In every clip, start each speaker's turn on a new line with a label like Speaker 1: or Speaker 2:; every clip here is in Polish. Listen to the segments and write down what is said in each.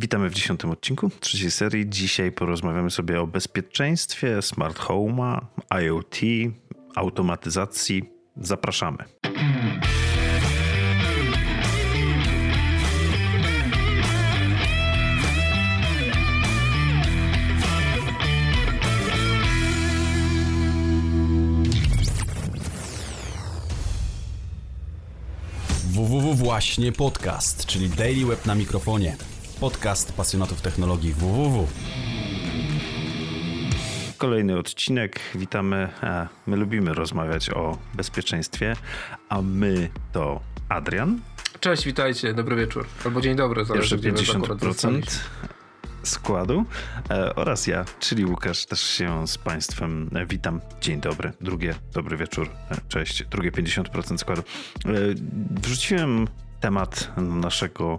Speaker 1: Witamy w dziesiątym odcinku trzeciej serii. Dzisiaj porozmawiamy sobie o bezpieczeństwie, smart home'a, IoT, automatyzacji. Zapraszamy.
Speaker 2: www właśnie podcast, czyli Daily Web na mikrofonie. Podcast pasjonatów technologii www.
Speaker 1: Kolejny odcinek. Witamy. My lubimy rozmawiać o bezpieczeństwie, a my to Adrian.
Speaker 3: Cześć, witajcie, dobry wieczór. Albo dzień dobry,
Speaker 1: zależy gdzie 50% składu e, oraz ja, czyli Łukasz, też się z Państwem witam. Dzień dobry, drugie, dobry wieczór, e, cześć, drugie 50% składu. E, wrzuciłem temat naszego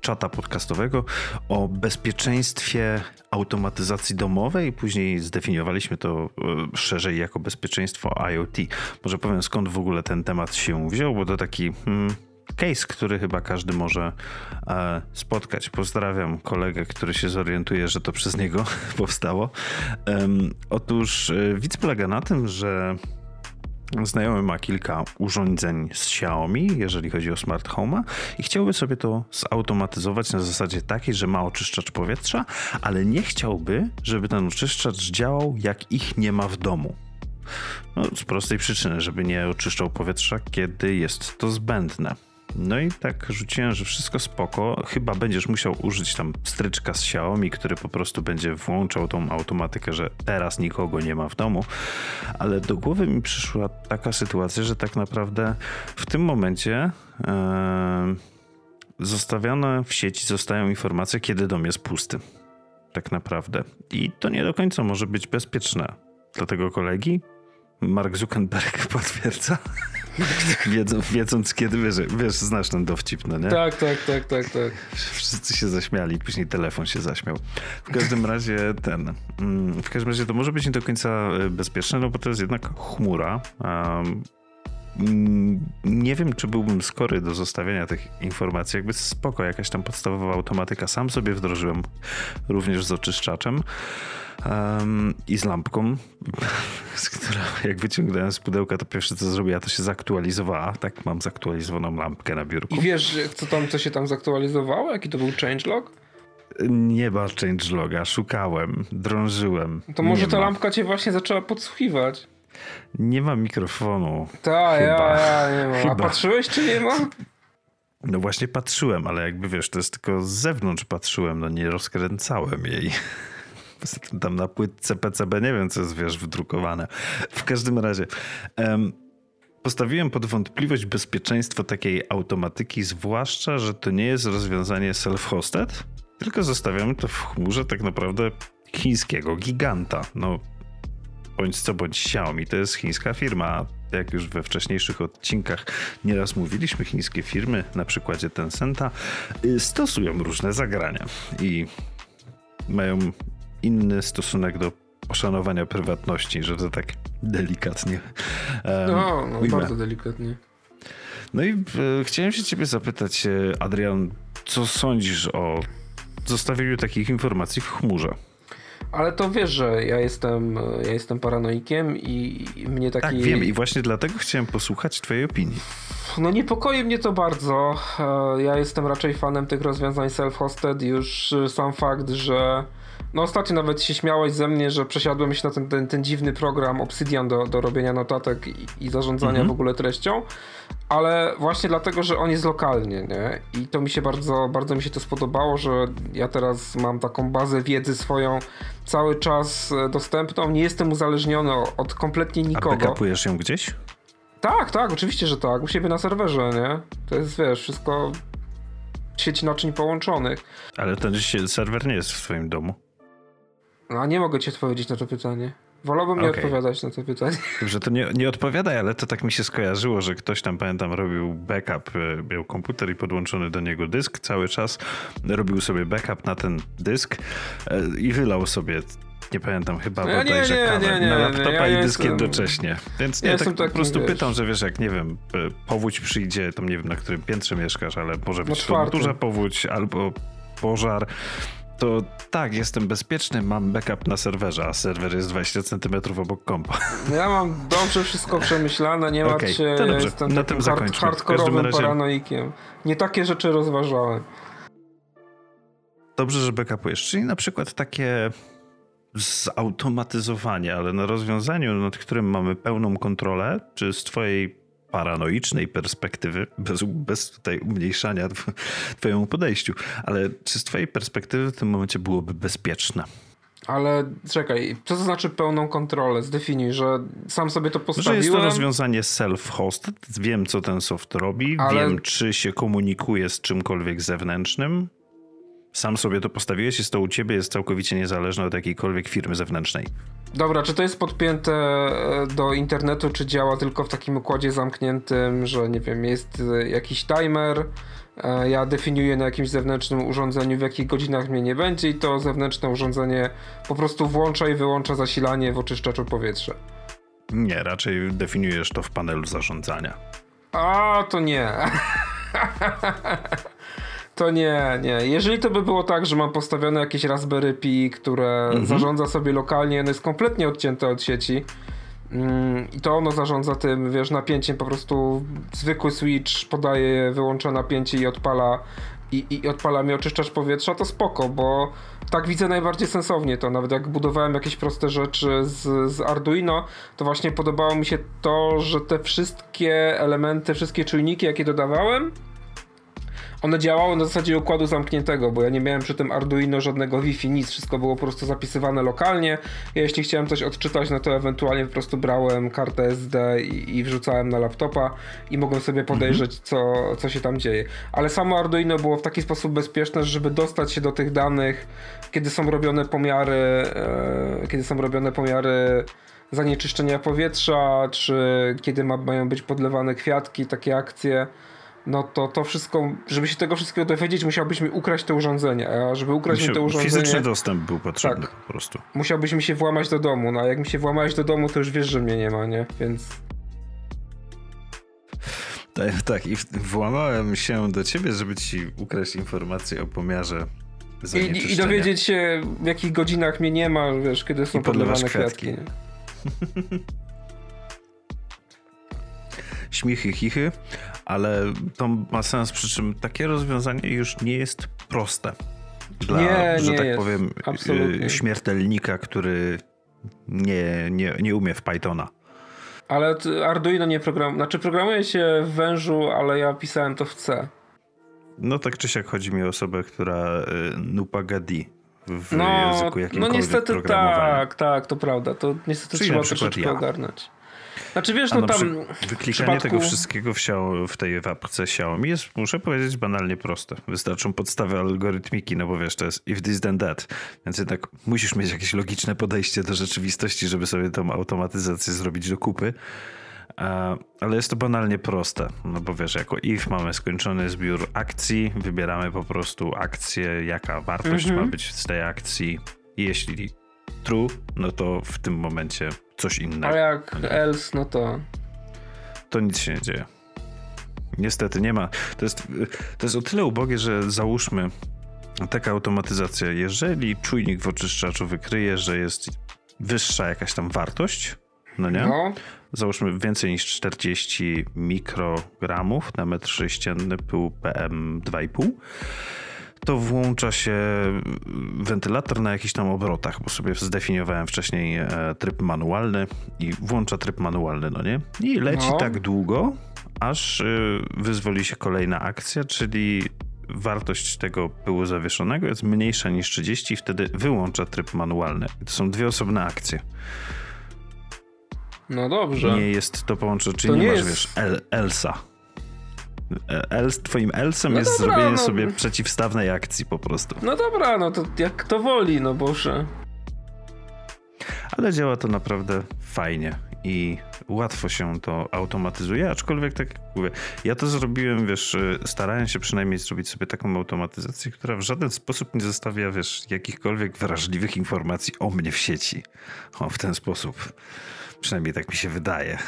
Speaker 1: czata podcastowego o bezpieczeństwie automatyzacji domowej. Później zdefiniowaliśmy to szerzej jako bezpieczeństwo IoT. Może powiem skąd w ogóle ten temat się wziął, bo to taki hmm, case, który chyba każdy może e, spotkać. Pozdrawiam kolegę, który się zorientuje, że to przez niego powstało. Otóż e, widz polega na tym, że Znajomy ma kilka urządzeń z Xiaomi, jeżeli chodzi o smart home, i chciałby sobie to zautomatyzować na zasadzie takiej, że ma oczyszczacz powietrza, ale nie chciałby, żeby ten oczyszczacz działał jak ich nie ma w domu. No, z prostej przyczyny, żeby nie oczyszczał powietrza, kiedy jest to zbędne. No i tak rzuciłem, że wszystko spoko. Chyba będziesz musiał użyć tam stryczka z Xiaomi, który po prostu będzie włączał tą automatykę, że teraz nikogo nie ma w domu. Ale do głowy mi przyszła taka sytuacja, że tak naprawdę w tym momencie e, zostawione w sieci zostają informacje, kiedy dom jest pusty. Tak naprawdę. I to nie do końca może być bezpieczne. Dla tego kolegi Mark Zuckerberg potwierdza. Wiedząc, wiedząc kiedy, wiesz, wiesz, znasz ten dowcip, no nie?
Speaker 3: Tak, tak, tak, tak, tak.
Speaker 1: Wszyscy się zaśmiali, później telefon się zaśmiał. W każdym razie ten, mm, w każdym razie to może być nie do końca e, bezpieczne, no bo to jest jednak chmura. Um, nie wiem, czy byłbym skory do zostawienia tych informacji. Jakby spoko, jakaś tam podstawowa automatyka. Sam sobie wdrożyłem również z oczyszczaczem um, i z lampką, z która jak wyciągnąłem z pudełka, to pierwsze co zrobiła, to się zaktualizowała. Tak, mam zaktualizowaną lampkę na biurku.
Speaker 3: I wiesz, co tam, co się tam zaktualizowało? Jaki to był changelog?
Speaker 1: Nie ma changeloga, szukałem, drążyłem.
Speaker 3: To może ta
Speaker 1: ma.
Speaker 3: lampka cię właśnie zaczęła podsłuchiwać.
Speaker 1: Nie ma mikrofonu.
Speaker 3: Tak, ja, ja, nie ma. Chyba. A patrzyłeś, czy nie ma?
Speaker 1: No właśnie patrzyłem, ale jakby wiesz, to jest tylko z zewnątrz patrzyłem, no nie rozkręcałem jej. Tam na płytce PCB nie wiem, co jest, wiesz, wydrukowane. W każdym razie... Um, Postawiłem pod wątpliwość bezpieczeństwo takiej automatyki, zwłaszcza, że to nie jest rozwiązanie self-hosted, tylko zostawiamy to w chmurze tak naprawdę chińskiego giganta. No, bądź co bądź Xiaomi to jest chińska firma. Jak już we wcześniejszych odcinkach nieraz mówiliśmy, chińskie firmy, na przykładzie Tencenta, y, stosują różne zagrania i mają inny stosunek do poszanowania prywatności, że to tak delikatnie.
Speaker 3: Um, no, no bardzo delikatnie.
Speaker 1: No i e, chciałem się ciebie zapytać, e, Adrian, co sądzisz o zostawieniu takich informacji w chmurze?
Speaker 3: Ale to wiesz, że ja jestem, ja jestem paranoikiem i mnie taki...
Speaker 1: Tak, wiem i właśnie dlatego chciałem posłuchać twojej opinii.
Speaker 3: No niepokoi mnie to bardzo. E, ja jestem raczej fanem tych rozwiązań self-hosted. Już sam fakt, że no ostatnio nawet się śmiałeś ze mnie, że przesiadłem się na ten, ten, ten dziwny program Obsidian do, do robienia notatek i, i zarządzania mhm. w ogóle treścią, ale właśnie dlatego, że on jest lokalnie, nie? I to mi się bardzo, bardzo mi się to spodobało, że ja teraz mam taką bazę wiedzy swoją cały czas e, dostępną, nie jestem uzależniony od kompletnie nikogo. A
Speaker 1: backupujesz ją gdzieś?
Speaker 3: Tak, tak, oczywiście, że tak. U siebie na serwerze, nie? To jest, wiesz, wszystko sieć naczyń połączonych.
Speaker 1: Ale ten serwer nie jest w twoim domu.
Speaker 3: No, nie mogę ci odpowiedzieć na to pytanie. Wolałbym okay. nie odpowiadać na to pytanie.
Speaker 1: Dobrze, to nie, nie odpowiadaj, ale to tak mi się skojarzyło, że ktoś tam, pamiętam, robił backup, e, miał komputer i podłączony do niego dysk cały czas, robił sobie backup na ten dysk e, i wylał sobie nie pamiętam, chyba no ja bodajże nie, nie, kawę nie, nie, na laptopa ja i dysk jestem, jednocześnie. Więc nie, ja tak po prostu wiesz. pytam, że wiesz, jak nie wiem, powódź przyjdzie, tam nie wiem na którym piętrze mieszkasz, ale może być to duża powódź albo pożar, to tak, jestem bezpieczny, mam backup na serwerze, a serwer jest 20 cm obok kompa.
Speaker 3: Ja mam dobrze wszystko przemyślane, nie się,
Speaker 1: to
Speaker 3: ja jestem
Speaker 1: Na tym
Speaker 3: hard, hardkorowym
Speaker 1: razie-
Speaker 3: paranoikiem. Nie takie rzeczy rozważałem.
Speaker 1: Dobrze, że backupujesz, czyli na przykład takie zautomatyzowanie, ale na rozwiązaniu, nad którym mamy pełną kontrolę, czy z twojej paranoicznej perspektywy, bez, bez tutaj umniejszania tw- twojemu podejściu, ale czy z twojej perspektywy w tym momencie byłoby bezpieczne?
Speaker 3: Ale czekaj, co to znaczy pełną kontrolę? Zdefiniuj, że sam sobie to
Speaker 1: Że
Speaker 3: postawiłem.
Speaker 1: jest to rozwiązanie self-hosted, wiem co ten soft robi,
Speaker 3: Ale-
Speaker 1: wiem czy się komunikuje z czymkolwiek zewnętrznym. Sam sobie to postawiłeś, jest to u ciebie, jest całkowicie niezależne od jakiejkolwiek firmy zewnętrznej.
Speaker 3: Dobra, czy to jest podpięte e, do internetu, czy działa tylko w takim układzie zamkniętym, że nie wiem, jest e, jakiś timer, e, ja definiuję na jakimś zewnętrznym urządzeniu, w jakich godzinach mnie nie będzie i to zewnętrzne urządzenie po prostu włącza i wyłącza zasilanie w oczyszczaczu powietrza.
Speaker 1: Nie, raczej definiujesz to w panelu zarządzania.
Speaker 3: A, to nie. To nie, nie. Jeżeli to by było tak, że mam postawione jakieś Raspberry Pi, które zarządza sobie lokalnie, ono jest kompletnie odcięte od sieci mm, i to ono zarządza tym, wiesz, napięciem, po prostu zwykły switch podaje, wyłącza napięcie i odpala i, i odpala mi oczyszczacz powietrza, to spoko, bo tak widzę najbardziej sensownie to. Nawet jak budowałem jakieś proste rzeczy z, z Arduino, to właśnie podobało mi się to, że te wszystkie elementy, wszystkie czujniki, jakie dodawałem, one działały na zasadzie układu zamkniętego, bo ja nie miałem przy tym Arduino żadnego Wi-Fi, nic, wszystko było po prostu zapisywane lokalnie. Ja jeśli chciałem coś odczytać, no to ewentualnie po prostu brałem kartę SD i, i wrzucałem na laptopa i mogłem sobie podejrzeć, co, co się tam dzieje. Ale samo Arduino było w taki sposób bezpieczne, żeby dostać się do tych danych, kiedy są robione pomiary, e, kiedy są robione pomiary zanieczyszczenia powietrza, czy kiedy ma, mają być podlewane kwiatki, takie akcje no to to wszystko, żeby się tego wszystkiego dowiedzieć, musiałbyś mi ukraść to urządzenie, a żeby ukraść mi to
Speaker 1: Musiał-
Speaker 3: urządzenie,
Speaker 1: Fizyczny dostęp był potrzebny
Speaker 3: Tak.
Speaker 1: po prostu.
Speaker 3: musiałbyś mi się włamać do domu, no a jak mi się włamałeś do domu, to już wiesz, że mnie nie ma, nie? Więc
Speaker 1: Tak, tak, i włamałem się do ciebie, żeby ci ukraść informacje o pomiarze
Speaker 3: i, i dowiedzieć się, w jakich godzinach mnie nie ma, wiesz, kiedy są podlewane
Speaker 1: kwiatki.
Speaker 3: kwiatki. nie?
Speaker 1: śmichy, chichy, ale to ma sens, przy czym takie rozwiązanie już nie jest proste. Dla,
Speaker 3: Nie,
Speaker 1: że
Speaker 3: nie
Speaker 1: tak
Speaker 3: jest.
Speaker 1: powiem,
Speaker 3: Absolutnie.
Speaker 1: y, śmiertelnika, który nie, nie, nie umie w Pythona.
Speaker 3: Ale Arduino nie programuje, znaczy programuje się w wężu, ale ja pisałem to w C.
Speaker 1: No tak czy siak chodzi mi o osobę, która y, Nupagadi w
Speaker 3: No,
Speaker 1: języku
Speaker 3: no
Speaker 1: jakimkolwiek
Speaker 3: niestety
Speaker 1: programowania.
Speaker 3: tak, tak, to prawda. To niestety
Speaker 1: Czyli
Speaker 3: trzeba troszeczkę
Speaker 1: ja.
Speaker 3: ogarnąć. Znaczy wiesz, no tam
Speaker 1: Wyklikanie
Speaker 3: przypadku...
Speaker 1: tego wszystkiego w, w tej apce Xiaomi jest, muszę powiedzieć, banalnie proste. Wystarczą podstawy algorytmiki, no bo wiesz, to jest if this then that. Więc jednak musisz mieć jakieś logiczne podejście do rzeczywistości, żeby sobie tą automatyzację zrobić do kupy. Ale jest to banalnie proste, no bo wiesz, jako if mamy skończony zbiór akcji, wybieramy po prostu akcję, jaka wartość
Speaker 3: Mhm.
Speaker 1: ma być z tej akcji. Jeśli true, no to w tym momencie coś innego
Speaker 3: A jak else, no to...
Speaker 1: to nic się nie dzieje. Niestety nie ma. To jest, to jest o tyle ubogie, że załóżmy taka automatyzacja. Jeżeli czujnik w oczyszczaczu wykryje, że jest wyższa jakaś tam wartość, no nie?
Speaker 3: No,
Speaker 1: Załóżmy więcej niż 40 mikrogramów na metr sześcienny pyłu PM2,5 to włącza się wentylator na jakichś tam obrotach, bo sobie zdefiniowałem wcześniej e, tryb manualny i włącza tryb manualny, no nie? I leci
Speaker 3: No.
Speaker 1: tak długo, aż y, wyzwoli się kolejna akcja, czyli wartość tego pyłu zawieszonego jest mniejsza niż 30 i wtedy wyłącza tryb manualny. To są dwie osobne akcje.
Speaker 3: no dobrze.
Speaker 1: Nie jest to połączone, czyli
Speaker 3: To
Speaker 1: nie,
Speaker 3: nie
Speaker 1: masz,
Speaker 3: jest-
Speaker 1: wiesz, El, Elsa. Els, twoim Elsem
Speaker 3: No
Speaker 1: jest
Speaker 3: dobra,
Speaker 1: zrobienie
Speaker 3: no.
Speaker 1: sobie przeciwstawnej akcji po prostu.
Speaker 3: No dobra, no to jak kto woli, no boże.
Speaker 1: Ale działa to naprawdę fajnie i łatwo się to automatyzuje, aczkolwiek tak jak mówię, ja to zrobiłem, wiesz, y, starając się przynajmniej zrobić sobie taką automatyzację, która w żaden sposób nie zostawia, wiesz, jakichkolwiek wrażliwych informacji o mnie w sieci. O, w ten sposób. Przynajmniej tak mi się wydaje.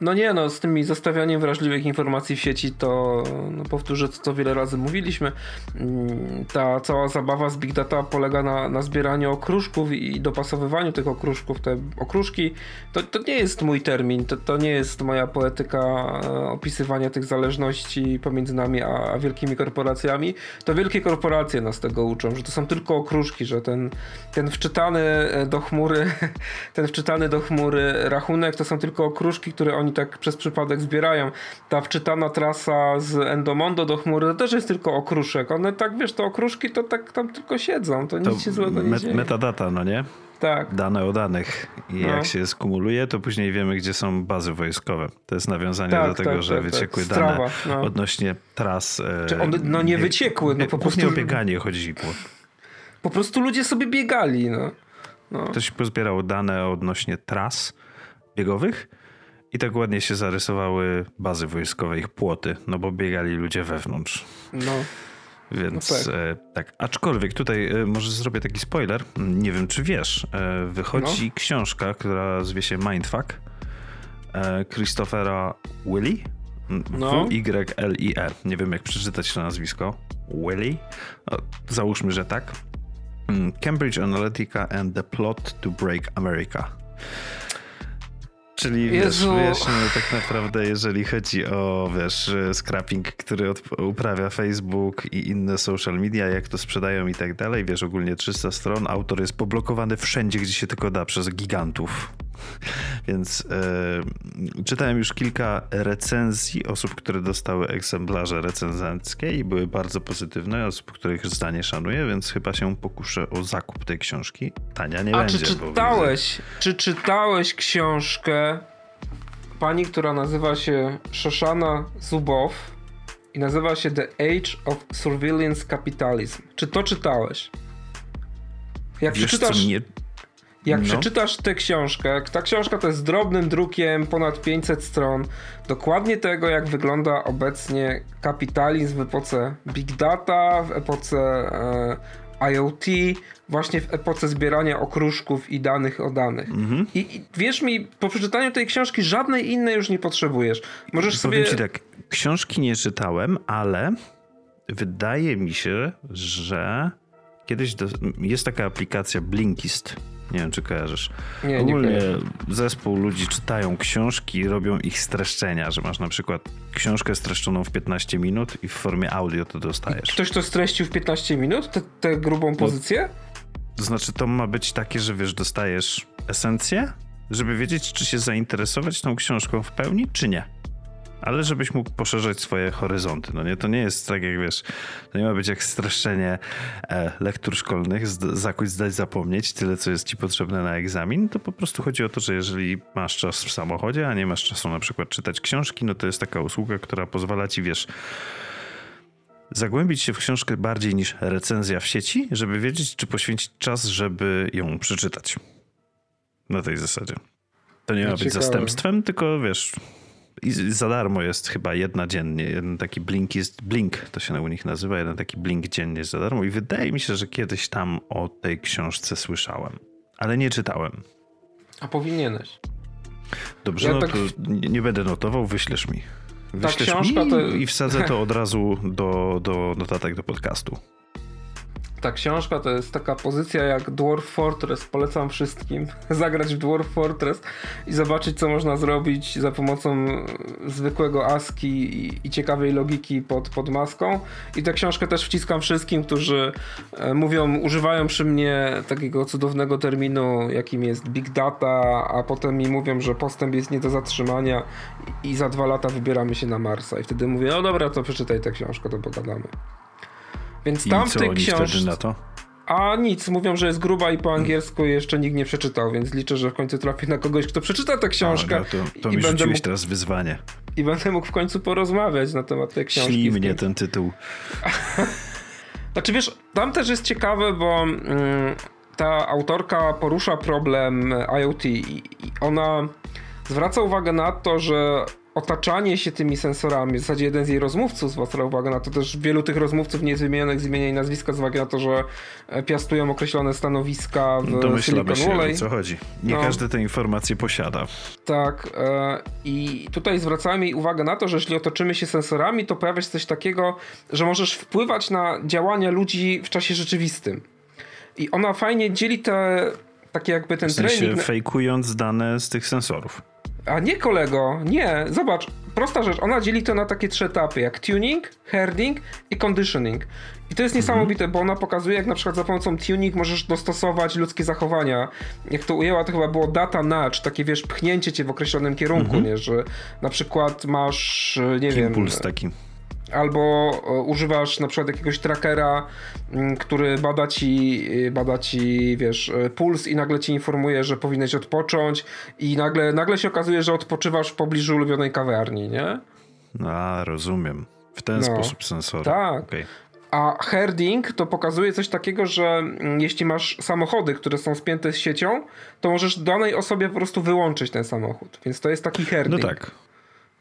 Speaker 3: No nie, no z tymi zostawianiem wrażliwych informacji w sieci to no, powtórzę co wiele razy mówiliśmy. Mm, ta cała zabawa z Big Data polega na, na zbieraniu okruszków i dopasowywaniu tych okruszków. Te okruszki to, to nie jest mój termin, to, to nie jest moja poetyka e, opisywania tych zależności pomiędzy nami a, a wielkimi korporacjami. To wielkie korporacje nas tego uczą, że to są tylko okruszki, że ten, ten wczytany e, do chmury, ten wczytany do chmury rachunek to są tylko okruszki, które oni tak przez przypadek zbierają. Ta wczytana trasa z Endomondo do chmury to też jest tylko okruszek. One tak, wiesz, te okruszki to tak tam tylko siedzą, to, to nic się złego nie dzieje.
Speaker 1: Metadata, no nie?
Speaker 3: Tak.
Speaker 1: Dane o danych. I no. jak się skumuluje, to później wiemy, gdzie są bazy wojskowe. To jest nawiązanie
Speaker 3: tak,
Speaker 1: do tego,
Speaker 3: tak,
Speaker 1: że
Speaker 3: tak,
Speaker 1: wyciekły
Speaker 3: tak.
Speaker 1: dane
Speaker 3: Strawa, no.
Speaker 1: odnośnie tras.
Speaker 3: Czy one, no nie wyciekły, no po prostu.
Speaker 1: Nie o bieganie chodziło.
Speaker 3: Po prostu ludzie sobie biegali, no. no.
Speaker 1: Ktoś pozbierał dane odnośnie tras biegowych i tak ładnie się zarysowały bazy wojskowe, ich płoty, no bo biegali ludzie wewnątrz.
Speaker 3: No.
Speaker 1: Więc no tak. E, tak. aczkolwiek tutaj e, może zrobię taki spoiler. Nie wiem, czy wiesz, e, wychodzi no. książka, która zwie się Mindfuck e, Christophera Willy. No. W-Y-L-I-E. Nie wiem, jak przeczytać to nazwisko. Willy? Załóżmy, że tak. Mm, Cambridge Analytica and the Plot to Break America. Czyli wiesz, wyjaśnimy tak naprawdę, jeżeli chodzi o wiesz, scrapping, który uprawia Facebook i inne social media, jak to sprzedają i tak dalej, wiesz, ogólnie 300 stron, autor jest poblokowany wszędzie, gdzie się tylko da przez gigantów. Więc e, czytałem już kilka recenzji osób, które dostały egzemplarze recenzenckie i były bardzo pozytywne, osób, których zdanie szanuję, więc chyba się pokuszę o zakup tej książki. Tania nie
Speaker 3: A
Speaker 1: będzie.
Speaker 3: czy czytałeś, czy czytałeś książkę pani, która nazywa się Shoshana Zubow i nazywa się The Age of Surveillance Capitalism. Czy to czytałeś? Jak
Speaker 1: Wiesz,
Speaker 3: przeczytasz...
Speaker 1: Co, nie,
Speaker 3: jak no. przeczytasz tę książkę, ta książka to jest drobnym drukiem, ponad 500 stron, dokładnie tego, jak wygląda obecnie kapitalizm w epoce Big Data, w epoce e, IoT, właśnie w epoce zbierania okruszków i danych o danych. Mhm. I, I, wierz mi, po przeczytaniu tej książki żadnej innej już nie potrzebujesz. Możesz
Speaker 1: Powiem
Speaker 3: sobie...
Speaker 1: ci tak, książki nie czytałem, ale wydaje mi się, że kiedyś do... jest taka aplikacja Blinkist nie wiem, czy kojarzysz.
Speaker 3: Nie,
Speaker 1: Ogólnie
Speaker 3: nie
Speaker 1: zespół ludzi czytają książki i robią ich streszczenia, że masz na przykład książkę streszczoną w 15 minut i w formie audio to dostajesz.
Speaker 3: I ktoś to streścił w 15 minut? Tę grubą no, pozycję?
Speaker 1: To znaczy, to ma być takie, że wiesz, dostajesz esencję, żeby wiedzieć, czy się zainteresować tą książką w pełni, czy nie ale żebyś mógł poszerzać swoje horyzonty. No nie, to nie jest tak jak wiesz, to nie ma być jak streszczenie e, lektur szkolnych, zakuć, zdać, zapomnieć, tyle co jest ci potrzebne na egzamin, to po prostu chodzi o to, że jeżeli masz czas w samochodzie, a nie masz czasu na przykład czytać książki, no to jest taka usługa, która pozwala ci, wiesz, zagłębić się w książkę bardziej niż recenzja w sieci, żeby wiedzieć, czy poświęcić czas, żeby ją przeczytać. Na tej zasadzie. To nie ma być zastępstwem, tylko wiesz, i za darmo jest chyba jedna dziennie. Jeden taki blink jest, blink to się u nich nazywa, jeden taki blink dziennie jest za darmo. I wydaje mi się, że kiedyś tam o tej książce słyszałem, ale nie czytałem.
Speaker 3: A powinieneś.
Speaker 1: Dobrze, ja no tak... to nie, będę notował, wyślesz mi. Wyślesz mi to... i wsadzę to od razu do, do notatek do podcastu
Speaker 3: ta książka to jest taka pozycja jak Dwarf Fortress. Polecam wszystkim zagrać w Dwarf Fortress i zobaczyć, co można zrobić za pomocą zwykłego ASCII i, i ciekawej logiki pod, pod maską. I tę książkę też wciskam wszystkim, którzy e, mówią, używają przy mnie takiego cudownego terminu, jakim jest Big Data, a potem mi mówią, że postęp jest nie do zatrzymania i, za dwa lata wybieramy się na Marsa. I wtedy mówię, no dobra, to przeczytaj tę książkę, to pogadamy. Więc tam
Speaker 1: I co
Speaker 3: w tej książce.
Speaker 1: na to?
Speaker 3: A nic, mówią, że jest gruba i po angielsku jeszcze nikt nie przeczytał, więc liczę, że w końcu trafię na kogoś, kto przeczyta tę książkę. A, no
Speaker 1: to, to i mi będę mógł, teraz wyzwanie.
Speaker 3: I będę mógł w końcu porozmawiać na temat tej książki.
Speaker 1: Ślij mnie ten tytuł.
Speaker 3: znaczy wiesz, tam też jest ciekawe, bo mm, ta autorka porusza problem IoT i, i ona zwraca uwagę na to, że otaczanie się tymi sensorami, w zasadzie jeden z jej rozmówców zwraca uwagę na to, też wielu tych rozmówców nie jest wymienionych z imienia i nazwiska z uwagi na to, że e, piastują określone stanowiska w
Speaker 1: Domyślamy
Speaker 3: Silicon Valley.
Speaker 1: się, o co chodzi. Nie
Speaker 3: No.
Speaker 1: każdy te informacje posiada.
Speaker 3: Tak, e, i tutaj zwracałem jej uwagę na to, że jeśli otoczymy się sensorami, to pojawia się coś takiego, że możesz wpływać na działania ludzi w czasie rzeczywistym. I ona fajnie dzieli te, takie jakby ten
Speaker 1: W sensie
Speaker 3: trening.
Speaker 1: fejkując dane z tych sensorów.
Speaker 3: A nie kolego, nie, zobacz, prosta rzecz, ona dzieli to na takie trzy etapy, jak tuning, herding i conditioning. I to jest niesamowite, bo ona pokazuje, jak na przykład za pomocą tuning możesz dostosować ludzkie zachowania. Jak to ujęła, to chyba było data nudge, takie wiesz, pchnięcie cię w określonym kierunku, nie, że na przykład masz, nie wiem,
Speaker 1: Impuls taki.
Speaker 3: Albo e, używasz na przykład jakiegoś trackera, m, który bada ci, y, bada ci, wiesz, e, puls i nagle ci informuje, że powinieneś odpocząć i nagle, nagle się okazuje, że odpoczywasz w pobliżu ulubionej kawiarni, nie?
Speaker 1: A, rozumiem. W ten
Speaker 3: No.
Speaker 1: sposób sensory.
Speaker 3: Tak.
Speaker 1: Okej.
Speaker 3: A herding to pokazuje coś takiego, że mm, jeśli masz samochody, które są spięte z siecią, to możesz danej osobie po prostu wyłączyć ten samochód. Więc to jest taki
Speaker 1: No
Speaker 3: herding.
Speaker 1: tak.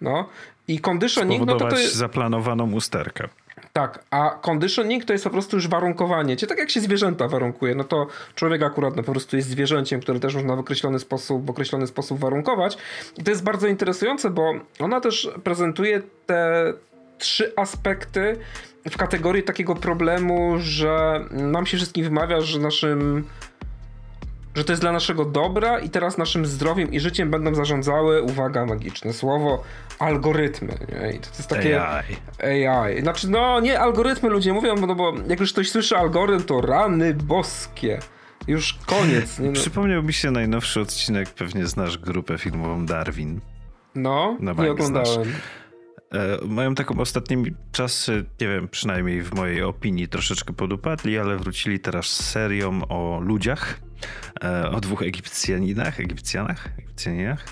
Speaker 3: No. I conditioning, no to, to jest...
Speaker 1: zaplanowaną usterkę.
Speaker 3: Tak, a conditioning to jest po prostu już warunkowanie cię, tak jak się zwierzęta warunkuje, no to człowiek akurat no, po prostu jest zwierzęciem, które też można w określony sposób, w określony sposób warunkować. I to jest bardzo interesujące, bo ona też prezentuje te trzy aspekty w kategorii takiego problemu, że nam się wszystkim wymawia, że naszym że to jest dla naszego dobra i teraz naszym zdrowiem i życiem będą zarządzały, uwaga, magiczne słowo, algorytmy. Nie? I to jest takie...
Speaker 1: AI.
Speaker 3: AI. Znaczy, no nie algorytmy ludzie mówią, no bo jak już ktoś słyszy algorytm, to rany boskie. Już koniec. Nie, no.
Speaker 1: Przypomniał mi się najnowszy odcinek, pewnie znasz grupę filmową Darwin.
Speaker 3: no
Speaker 1: Na
Speaker 3: nie oglądałem.
Speaker 1: E, mają taką ostatnimi czasy, nie wiem, przynajmniej w mojej opinii troszeczkę podupadli, ale wrócili teraz z serią o ludziach, e, o dwóch Egipcjaninach, Egipcjanach, Egipcjaninach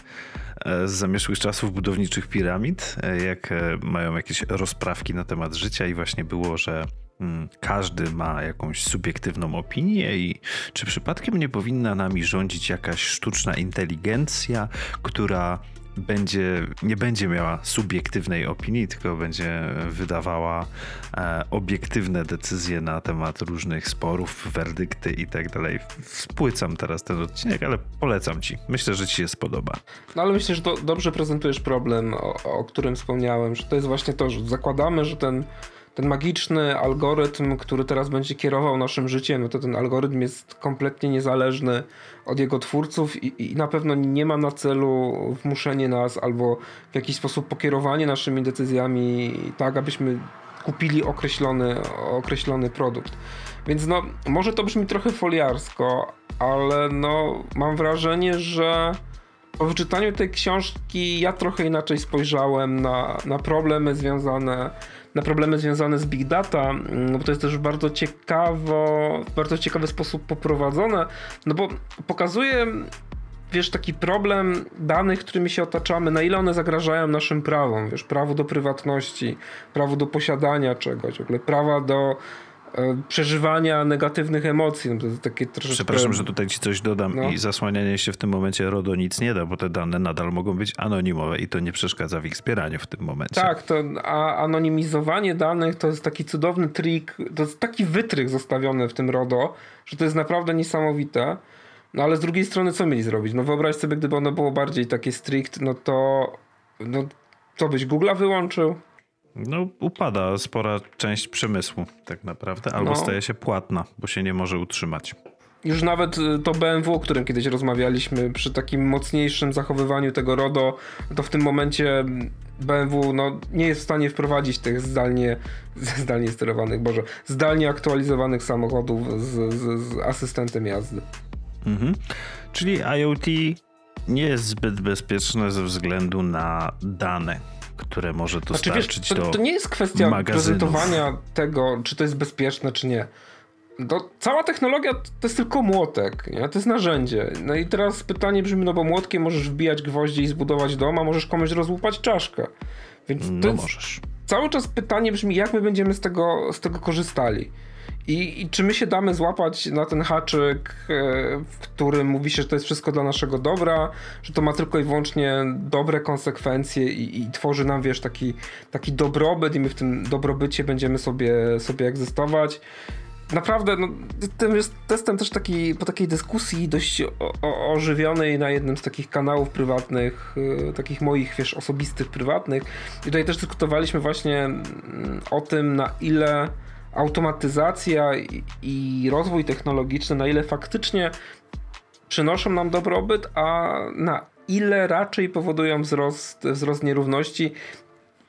Speaker 1: z zamieszłych czasów budowniczych piramid, e, jak e, mają jakieś rozprawki na temat życia i właśnie było, że mm, każdy ma jakąś subiektywną opinię i czy przypadkiem nie powinna nami rządzić jakaś sztuczna inteligencja, która będzie, nie będzie miała subiektywnej opinii, tylko będzie wydawała e, obiektywne decyzje na temat różnych sporów, werdykty i tak dalej. Spłycam teraz ten odcinek, ale polecam ci. Myślę, że ci się spodoba.
Speaker 3: No ale myślę, że do, dobrze prezentujesz problem, o, o którym wspomniałem, że to jest właśnie to, że zakładamy, że ten, ten magiczny algorytm, który teraz będzie kierował naszym życiem, no to ten algorytm jest kompletnie niezależny od jego twórców i, i na pewno nie ma na celu wmuszenie nas albo w jakiś sposób pokierowanie naszymi decyzjami tak, abyśmy kupili określony, określony produkt. Więc no, może to brzmi trochę foliarsko, ale no, mam wrażenie, że po wyczytaniu tej książki ja trochę inaczej spojrzałem na, na problemy związane na problemy związane z big data, mm, bo to jest też bardzo ciekawo, w bardzo ciekawy sposób poprowadzone, no bo pokazuje wiesz, taki problem danych, którymi się otaczamy, na ile one zagrażają naszym prawom, wiesz, prawo do prywatności, prawo do posiadania czegoś, w ogóle prawa do przeżywania negatywnych emocji, no to takie troszeczkę...
Speaker 1: Przepraszam, że tutaj ci coś dodam
Speaker 3: No.
Speaker 1: i zasłanianie się w tym momencie RODO nic nie da, bo te dane nadal mogą być anonimowe i to nie przeszkadza w ich zbieraniu w tym momencie.
Speaker 3: Tak, to a anonimizowanie danych to jest taki cudowny trik, to jest taki wytrych zostawiony w tym RODO, że to jest naprawdę niesamowite. No ale z drugiej strony co mieli zrobić? No wyobraź sobie, gdyby ono było bardziej takie strict, no to no co byś Google'a wyłączył?
Speaker 1: No, upada spora część przemysłu, tak naprawdę, albo
Speaker 3: No.
Speaker 1: staje się płatna, bo się nie może utrzymać.
Speaker 3: Już nawet y, to BMW, o którym kiedyś rozmawialiśmy, przy takim mocniejszym zachowywaniu tego RODO, to w tym momencie BMW no, nie jest w stanie wprowadzić tych zdalnie, zdalnie sterowanych, boże, zdalnie aktualizowanych samochodów z, z, z asystentem jazdy.
Speaker 1: Mhm. Czyli IoT nie jest zbyt bezpieczne ze względu na dane, które może
Speaker 3: Znaczy, wiesz,
Speaker 1: dostarczyć
Speaker 3: to, to nie jest kwestia
Speaker 1: magazynów.
Speaker 3: prezentowania tego, czy to jest bezpieczne, czy nie. To, cała technologia to jest tylko młotek, nie? to jest narzędzie. No i teraz pytanie brzmi, no bo młotkiem możesz wbijać gwoździe i zbudować dom, a możesz komuś rozłupać czaszkę. Więc
Speaker 1: No możesz.
Speaker 3: cały czas pytanie brzmi, jak my będziemy z tego, z tego korzystali. I, I, czy my się damy złapać na ten haczyk, e, w którym mówi się, że to jest wszystko dla naszego dobra, że to ma tylko i wyłącznie dobre konsekwencje i, i tworzy nam, wiesz, taki, taki dobrobyt i my w tym dobrobycie będziemy sobie, sobie egzystować naprawdę, no, tym jest testem też taki, po takiej dyskusji dość o, o, ożywionej na jednym z takich kanałów prywatnych, y, takich moich, wiesz, osobistych, prywatnych. I tutaj też dyskutowaliśmy właśnie mm, o tym, na ile automatyzacja i, rozwój technologiczny, na ile faktycznie przynoszą nam dobrobyt, a na ile raczej powodują wzrost, wzrost nierówności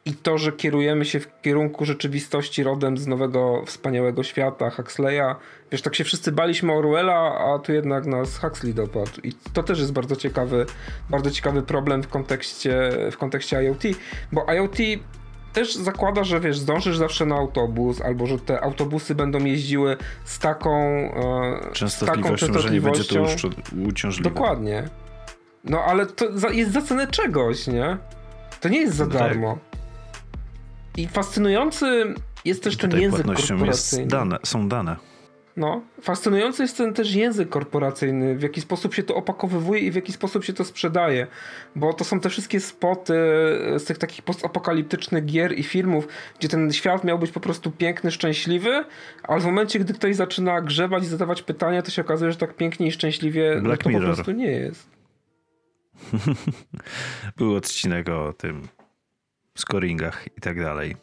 Speaker 3: i to, że kierujemy się w kierunku rzeczywistości rodem z nowego, wspaniałego świata, Huxleya. Wiesz, tak się wszyscy baliśmy Orwella, a tu jednak nas Huxley dopadł. I to też jest bardzo ciekawy, bardzo ciekawy problem w kontekście, w kontekście IoT, bo IoT też zakłada, że wiesz, zdążysz zawsze na autobus, albo że te autobusy będą jeździły z taką
Speaker 1: e, częstotliwością, z taką częstotliwością, że nie będzie to uciążliwe.
Speaker 3: Dokładnie. No ale to za, jest za cenę czegoś, nie? To nie jest za tak. darmo. I fascynujący jest też ten język korporacyjny. Jest
Speaker 1: dane, są dane.
Speaker 3: No, fascynujący jest ten też język korporacyjny, w jaki sposób się to opakowywuje i w jaki sposób się to sprzedaje. Bo to są te wszystkie spoty z tych takich postapokaliptycznych gier i filmów, gdzie ten świat miał być po prostu piękny, szczęśliwy, ale w momencie, gdy ktoś zaczyna grzebać i zadawać pytania, to się okazuje, że tak pięknie i szczęśliwie no to Mirror. po prostu nie jest.
Speaker 1: Był odcinek o tym scoringach i tak dalej.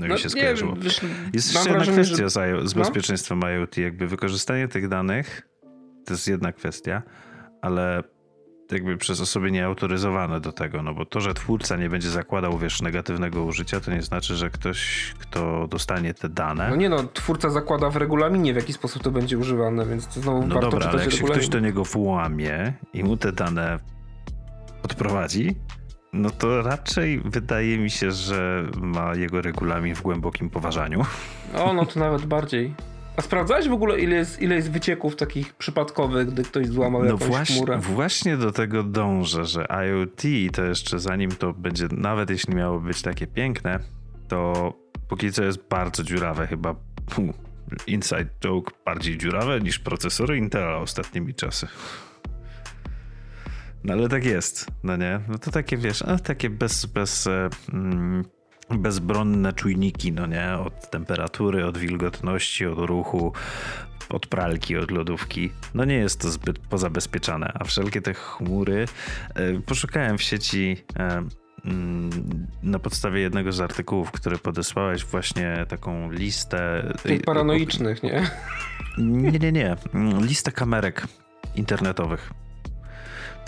Speaker 1: No, no i się skojarzyło. Wiesz, jest jeszcze jedna kwestia że... z, no? bezpieczeństwem no? IoT. Jakby wykorzystanie tych danych to jest jedna kwestia, ale jakby przez osoby nieautoryzowane do tego, no bo to, że twórca nie będzie zakładał, wiesz, negatywnego użycia, to nie znaczy, że ktoś, kto dostanie te dane...
Speaker 3: No nie no, twórca zakłada w regulaminie, w jaki sposób to będzie używane, więc to znowu
Speaker 1: no warto dobra, ale jak się ktoś do niego włamie i mu te dane odprowadzi, no to raczej wydaje mi się, że ma jego regulamin w głębokim poważaniu.
Speaker 3: O, no to nawet bardziej. A sprawdzałeś w ogóle, ile jest, ile jest wycieków takich przypadkowych, gdy ktoś złamał no jakąś
Speaker 1: właśnie,
Speaker 3: chmurę?
Speaker 1: Właśnie do tego dążę, że IoT to jeszcze zanim to będzie, nawet jeśli miało być takie piękne, to póki co jest bardzo dziurawe chyba. inside joke bardziej dziurawe niż procesory Intela ostatnimi czasy. No ale tak jest, no nie? No to takie, wiesz, a, takie bez, bez, e, mm, bezbronne czujniki, no nie? Od temperatury, od wilgotności, od ruchu, od pralki, od lodówki. No nie jest to zbyt pozabezpieczane, a wszelkie te chmury... E, poszukałem w sieci... E, mm, na podstawie jednego z artykułów, który podesłałeś, właśnie taką listę.
Speaker 3: Tych paranoicznych, nie?
Speaker 1: Nie, nie, nie. Listę kamerek internetowych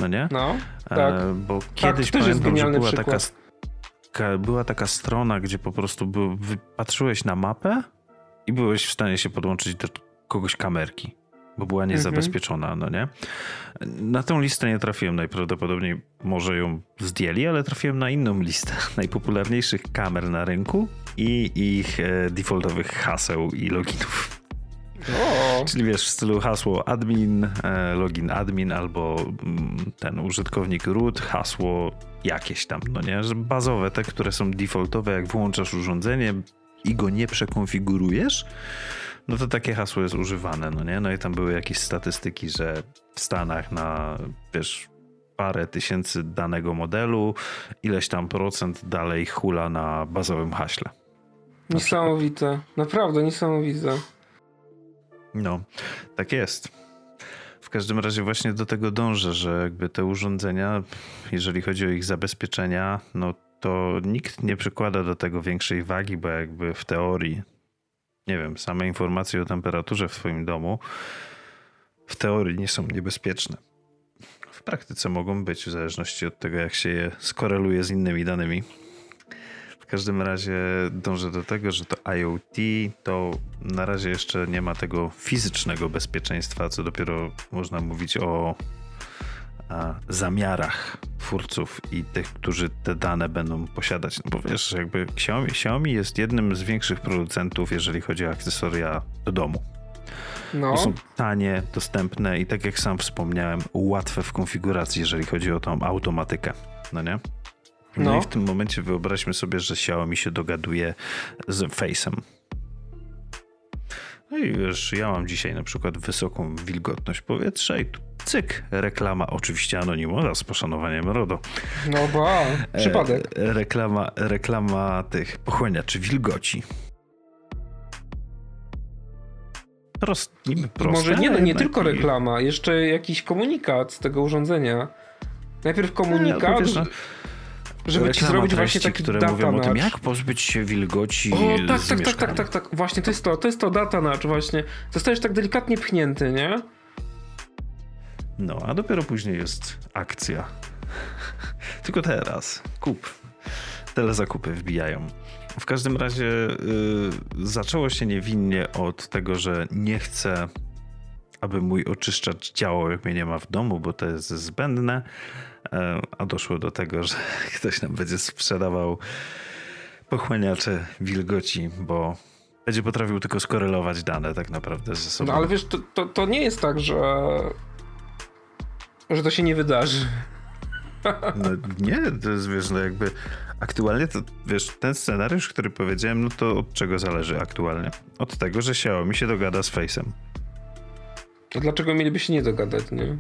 Speaker 1: no nie?
Speaker 3: No, e, tak.
Speaker 1: E, bo tak, kiedyś tak, pamiętam, że była taka, była taka strona, gdzie po prostu był, patrzyłeś na mapę i byłeś w stanie się podłączyć do kogoś kamerki, bo była mhm. niezabezpieczona, no nie? Na tą listę nie trafiłem najprawdopodobniej, może ją zdjęli, ale trafiłem na inną listę najpopularniejszych kamer na rynku i ich e, defaultowych haseł i loginów. O. Czyli wiesz, w stylu hasło admin, e, login admin albo mm, ten użytkownik root, hasło jakieś tam, no nie? Że bazowe, te, które są defaultowe, jak włączasz urządzenie i go nie przekonfigurujesz, no to takie hasło jest używane, no nie? No i tam były jakieś statystyki, że w Stanach na, wiesz, parę tysięcy danego modelu, ileś tam procent dalej hula na bazowym haśle.
Speaker 3: Niesamowite, naprawdę niesamowite.
Speaker 1: No, tak jest. W każdym razie właśnie do tego dążę, że jakby te urządzenia, jeżeli chodzi o ich zabezpieczenia, no to nikt nie przykłada do tego większej wagi, bo jakby w teorii, nie wiem, same informacje o temperaturze w twoim domu w teorii nie są niebezpieczne. W praktyce mogą być, w zależności od tego, jak się je skoreluje z innymi danymi każdym razie dążę do tego, że to IoT to na razie jeszcze nie ma tego fizycznego bezpieczeństwa, co dopiero można mówić o zamiarach twórców i tych, którzy te dane będą posiadać. No bo wiesz, jakby Xiaomi, Xiaomi jest jednym z większych producentów, jeżeli chodzi o akcesoria do domu. No. są tanie, dostępne i tak jak sam wspomniałem, łatwe w konfiguracji, jeżeli chodzi o tą automatykę. No nie? No, no, i w tym momencie wyobraźmy sobie, że Xiaomi się dogaduje z Face'em. No i wiesz, ja mam dzisiaj na przykład wysoką wilgotność powietrza i tu cyk, reklama, oczywiście anonimowa z poszanowaniem RODO.
Speaker 3: No ba, przypadek.
Speaker 1: E, reklama, reklama tych pochłaniaczy wilgoci. Prost, proste,
Speaker 3: Może nie, no, nie
Speaker 1: jednak
Speaker 3: tylko reklama, jeszcze jakiś komunikat z tego urządzenia. Najpierw komunikat,
Speaker 1: ale
Speaker 3: żeby ci zrobić właśnie
Speaker 1: treści,
Speaker 3: taki
Speaker 1: które
Speaker 3: data
Speaker 1: mówią o tym, jak pozbyć się wilgoci
Speaker 3: O, tak, tak, tak, tak, tak, tak. Właśnie to jest to, to jest to data nudge właśnie. Zostajesz tak delikatnie pchnięty, nie?
Speaker 1: No, a dopiero później jest akcja. Tylko teraz. Kup. Telezakupy wbijają. W każdym razie y, zaczęło się niewinnie od tego, że nie chcę, aby mój oczyszczacz działał, jak mnie nie ma w domu, bo to jest zbędne. E, a doszło do tego, że ktoś nam będzie sprzedawał pochłaniacze wilgoci, bo będzie potrafił tylko skorelować dane tak naprawdę ze sobą.
Speaker 3: No ale wiesz, to, to, to nie jest tak, że że to się nie wydarzy.
Speaker 1: No nie, to jest wiesz, no jakby aktualnie to wiesz, ten scenariusz, który powiedziałem, no to od czego zależy aktualnie? Od tego, że Xiaomi się dogada z Face'em.
Speaker 3: To dlaczego mieliby się nie dogadać, nie?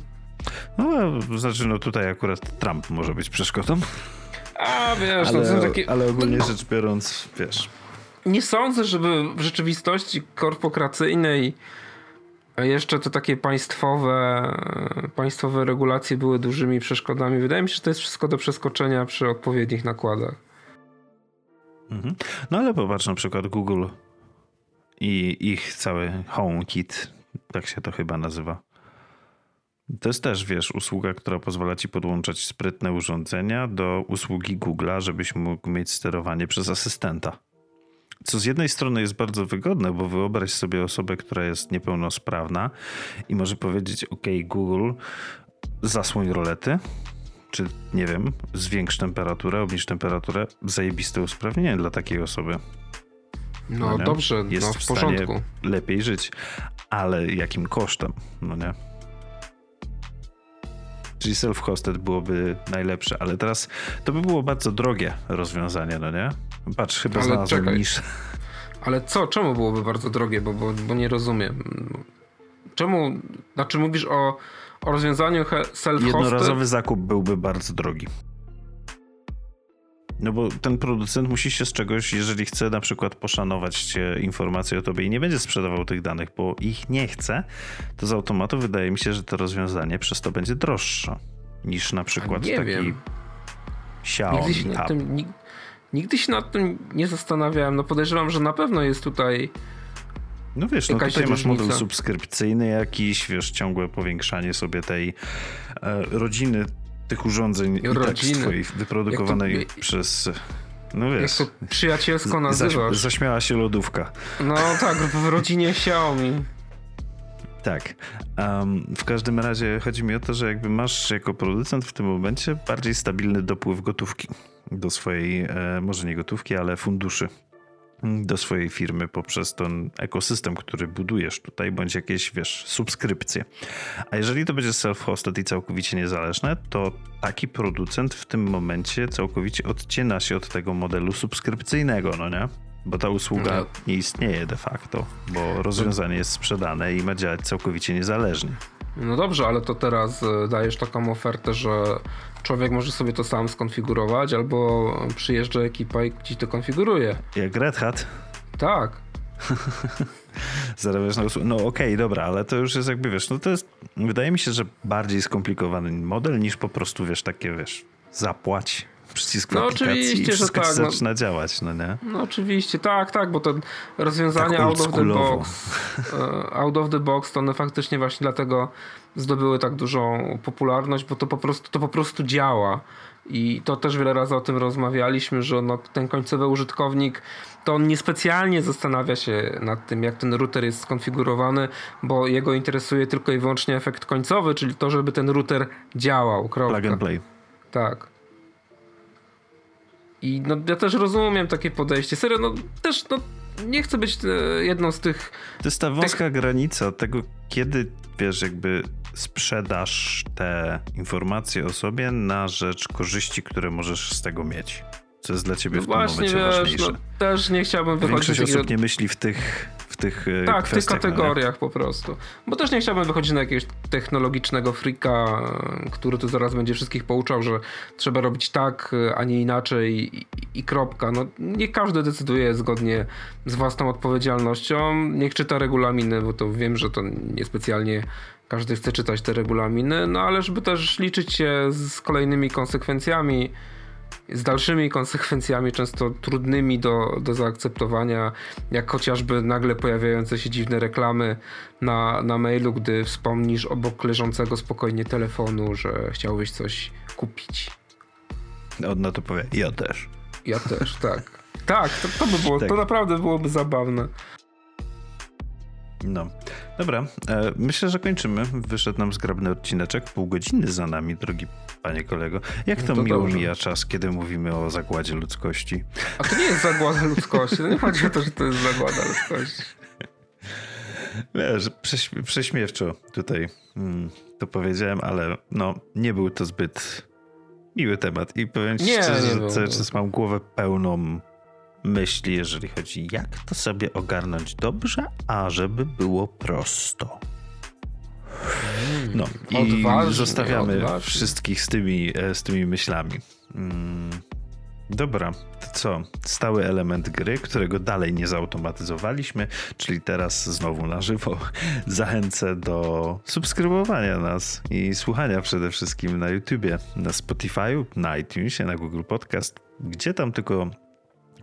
Speaker 1: No, a znaczy, no tutaj akurat Trump może być przeszkodą,
Speaker 3: A wiesz, no to
Speaker 1: ale,
Speaker 3: są takie...
Speaker 1: ale ogólnie rzecz biorąc, wiesz,
Speaker 3: Nie sądzę, żeby w rzeczywistości korporacyjnej a jeszcze te takie państwowe, państwowe regulacje były dużymi przeszkodami. Wydaje mi się, że to jest wszystko do przeskoczenia przy odpowiednich nakładach.
Speaker 1: mhm. no ale popatrz na przykład Google i ich cały HomeKit, tak się to chyba nazywa. To jest też, wiesz, usługa, która pozwala ci podłączać sprytne urządzenia do usługi Google'a, żebyś mógł mieć sterowanie przez asystenta. Co z jednej strony jest bardzo wygodne, bo wyobraź sobie osobę, która jest niepełnosprawna i może powiedzieć: OK, Google, zasłoń rolety, czy nie wiem, zwiększ temperaturę, obniż temperaturę. Zajebiste usprawnienie dla takiej osoby.
Speaker 3: No,
Speaker 1: No
Speaker 3: dobrze,
Speaker 1: Jest
Speaker 3: no
Speaker 1: w
Speaker 3: w porządku.
Speaker 1: lepiej żyć, ale jakim kosztem? No nie. Czyli self-hosted byłoby najlepsze, ale teraz to by było bardzo drogie rozwiązanie, no nie? Patrz, chyba
Speaker 3: Ale
Speaker 1: znalazłem
Speaker 3: czekaj.
Speaker 1: niż.
Speaker 3: Ale co? Czemu byłoby bardzo drogie? Bo, bo, bo nie rozumiem. Czemu? Znaczy mówisz o, o rozwiązaniu self-hosted?
Speaker 1: Jednorazowy zakup byłby bardzo drogi. No bo ten producent musi się z czegoś, jeżeli chce na przykład poszanować cię informacje o tobie i nie będzie sprzedawał tych danych, bo ich nie chce, to z automatu wydaje mi się, że to rozwiązanie przez to będzie droższe niż na przykład taki
Speaker 3: wiem.
Speaker 1: Xiaomi
Speaker 3: Nigdy się, nad tym, nig, nigdy się nad tym nie zastanawiałem. No podejrzewam, że na pewno jest tutaj.
Speaker 1: No wiesz, no tutaj masz model subskrypcyjny jakiś, wiesz, ciągłe powiększanie sobie tej e, rodziny tych urządzeń i tak
Speaker 3: Rodziny.
Speaker 1: swojej wyprodukowanej
Speaker 3: Jak to-
Speaker 1: przez... No
Speaker 3: Jak
Speaker 1: wiesz,
Speaker 3: to przyjacielsko
Speaker 1: zaś,
Speaker 3: nazywasz.
Speaker 1: zaśmiała się lodówka.
Speaker 3: No tak, w rodzinie Xiaomi.
Speaker 1: Tak. Em, w każdym razie chodzi mi o to, że jakby masz jako producent w tym momencie bardziej stabilny dopływ gotówki do swojej, e, może nie gotówki, ale funduszy do swojej firmy poprzez ten ekosystem, który budujesz tutaj, bądź jakieś, wiesz, subskrypcje. A jeżeli to będzie self-hosted i całkowicie niezależne, to taki producent w tym momencie całkowicie odcina się od tego modelu subskrypcyjnego, no nie? Bo ta usługa
Speaker 3: No.
Speaker 1: nie istnieje de facto, bo rozwiązanie jest sprzedane i ma działać całkowicie niezależnie.
Speaker 3: No dobrze, ale to teraz e, dajesz taką ofertę, że człowiek może sobie to sam skonfigurować, albo przyjeżdża ekipa i ci to konfiguruje.
Speaker 1: Jak Red Hat
Speaker 3: Tak.
Speaker 1: zarabiasz na usługę. No okej, dobra, ale to już jest jakby, wiesz, no to jest, wydaje mi się, że bardziej skomplikowany model niż po prostu, wiesz, takie, wiesz, zapłać, przycisk w
Speaker 3: No
Speaker 1: aplikacji
Speaker 3: oczywiście,
Speaker 1: i wszystko
Speaker 3: tak, no.
Speaker 1: zaczyna działać, no nie?
Speaker 3: No oczywiście, tak, tak, bo te rozwiązania
Speaker 1: Tak
Speaker 3: out of the box, e, out of the box, to one faktycznie właśnie dlatego zdobyły tak dużą popularność, bo to po prostu, to po prostu działa. I to też wiele razy o tym rozmawialiśmy, że no, ten końcowy użytkownik to on niespecjalnie zastanawia się nad tym, jak ten router jest skonfigurowany, bo jego interesuje tylko i wyłącznie efekt końcowy, czyli to, żeby ten router działał. Kropka.
Speaker 1: Plug and play.
Speaker 3: Tak. I no, ja też rozumiem takie podejście. Serio, no też no, nie chcę być e, jedną z tych.
Speaker 1: To jest ta wąska granica tego, kiedy, wiesz, jakby sprzedasz te informacje o sobie na rzecz korzyści, które możesz z tego mieć. Co jest dla ciebie
Speaker 3: No
Speaker 1: w tym
Speaker 3: właśnie,
Speaker 1: momencie
Speaker 3: wiesz,
Speaker 1: ważniejsze.
Speaker 3: no, też nie chciałbym wychodzić
Speaker 1: Większość
Speaker 3: takiego...
Speaker 1: osób nie myśli w tych, w tych
Speaker 3: Tak, w tych
Speaker 1: no
Speaker 3: kategoriach po prostu. Bo też nie chciałbym wychodzić na jakiegoś technologicznego frika, który tu zaraz będzie wszystkich pouczał, że trzeba robić tak, a nie inaczej i, i kropka. No, nie każdy decyduje zgodnie z własną odpowiedzialnością. Niech czyta regulaminy, bo to wiem, że to niespecjalnie każdy chce czytać te regulaminy, no ale żeby też liczyć się z kolejnymi konsekwencjami, z dalszymi konsekwencjami, często trudnymi do, do zaakceptowania, jak chociażby nagle pojawiające się dziwne reklamy na, na mailu, gdy wspomnisz obok leżącego spokojnie telefonu, że chciałbyś coś kupić.
Speaker 1: On na to powie, ja też.
Speaker 3: Ja też, tak. Tak, to, to by było, tak. to naprawdę byłoby zabawne.
Speaker 1: No, dobra. E, myślę, że kończymy. Wyszedł nam zgrabny odcineczek. Pół godziny za nami, drogi panie kolego. Jak to, no to miło dobrze. mija czas, kiedy mówimy o zagładzie ludzkości?
Speaker 3: A to nie jest zagłada ludzkości. No nie chodzi o to, że to jest zagłada ludzkości.
Speaker 1: Wiesz, prześmiewczo tutaj hmm, to powiedziałem, ale no, nie był to zbyt miły temat. I powiem ci nie, szczerze, że cały czas mam głowę pełną myśli, jeżeli chodzi, jak to sobie ogarnąć dobrze, a żeby było prosto. No i odważnie, zostawiamy odważnie. wszystkich z tymi, e, z tymi myślami. Mm. Dobra, to co? Stały element gry, którego dalej nie zautomatyzowaliśmy, czyli teraz znowu na żywo. Zachęcę do subskrybowania nas i słuchania przede wszystkim na YouTubie, na Spotify'u, na iTunesie, na Google Podcast, gdzie tam tylko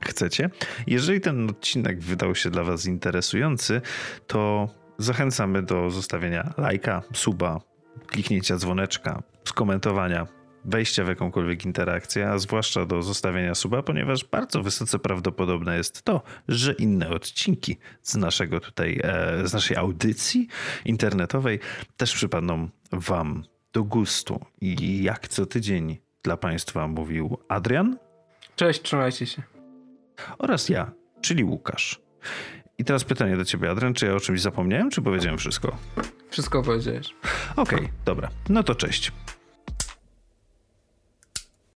Speaker 1: chcecie. Jeżeli ten odcinek wydał się dla Was interesujący, to zachęcamy do zostawienia lajka, suba, kliknięcia dzwoneczka, skomentowania, wejścia w jakąkolwiek interakcję, a zwłaszcza do zostawienia suba, ponieważ bardzo wysoce prawdopodobne jest to, że inne odcinki z naszego tutaj, e, z naszej audycji internetowej też przypadną Wam do gustu. I jak co tydzień dla Państwa mówił Adrian.
Speaker 3: Cześć, trzymajcie się
Speaker 1: oraz ja, czyli Łukasz. I teraz pytanie do ciebie, Adrian, czy ja o czymś zapomniałem, czy powiedziałem wszystko?
Speaker 3: Wszystko powiedziałeś.
Speaker 1: Okej, okay, dobra. No to cześć.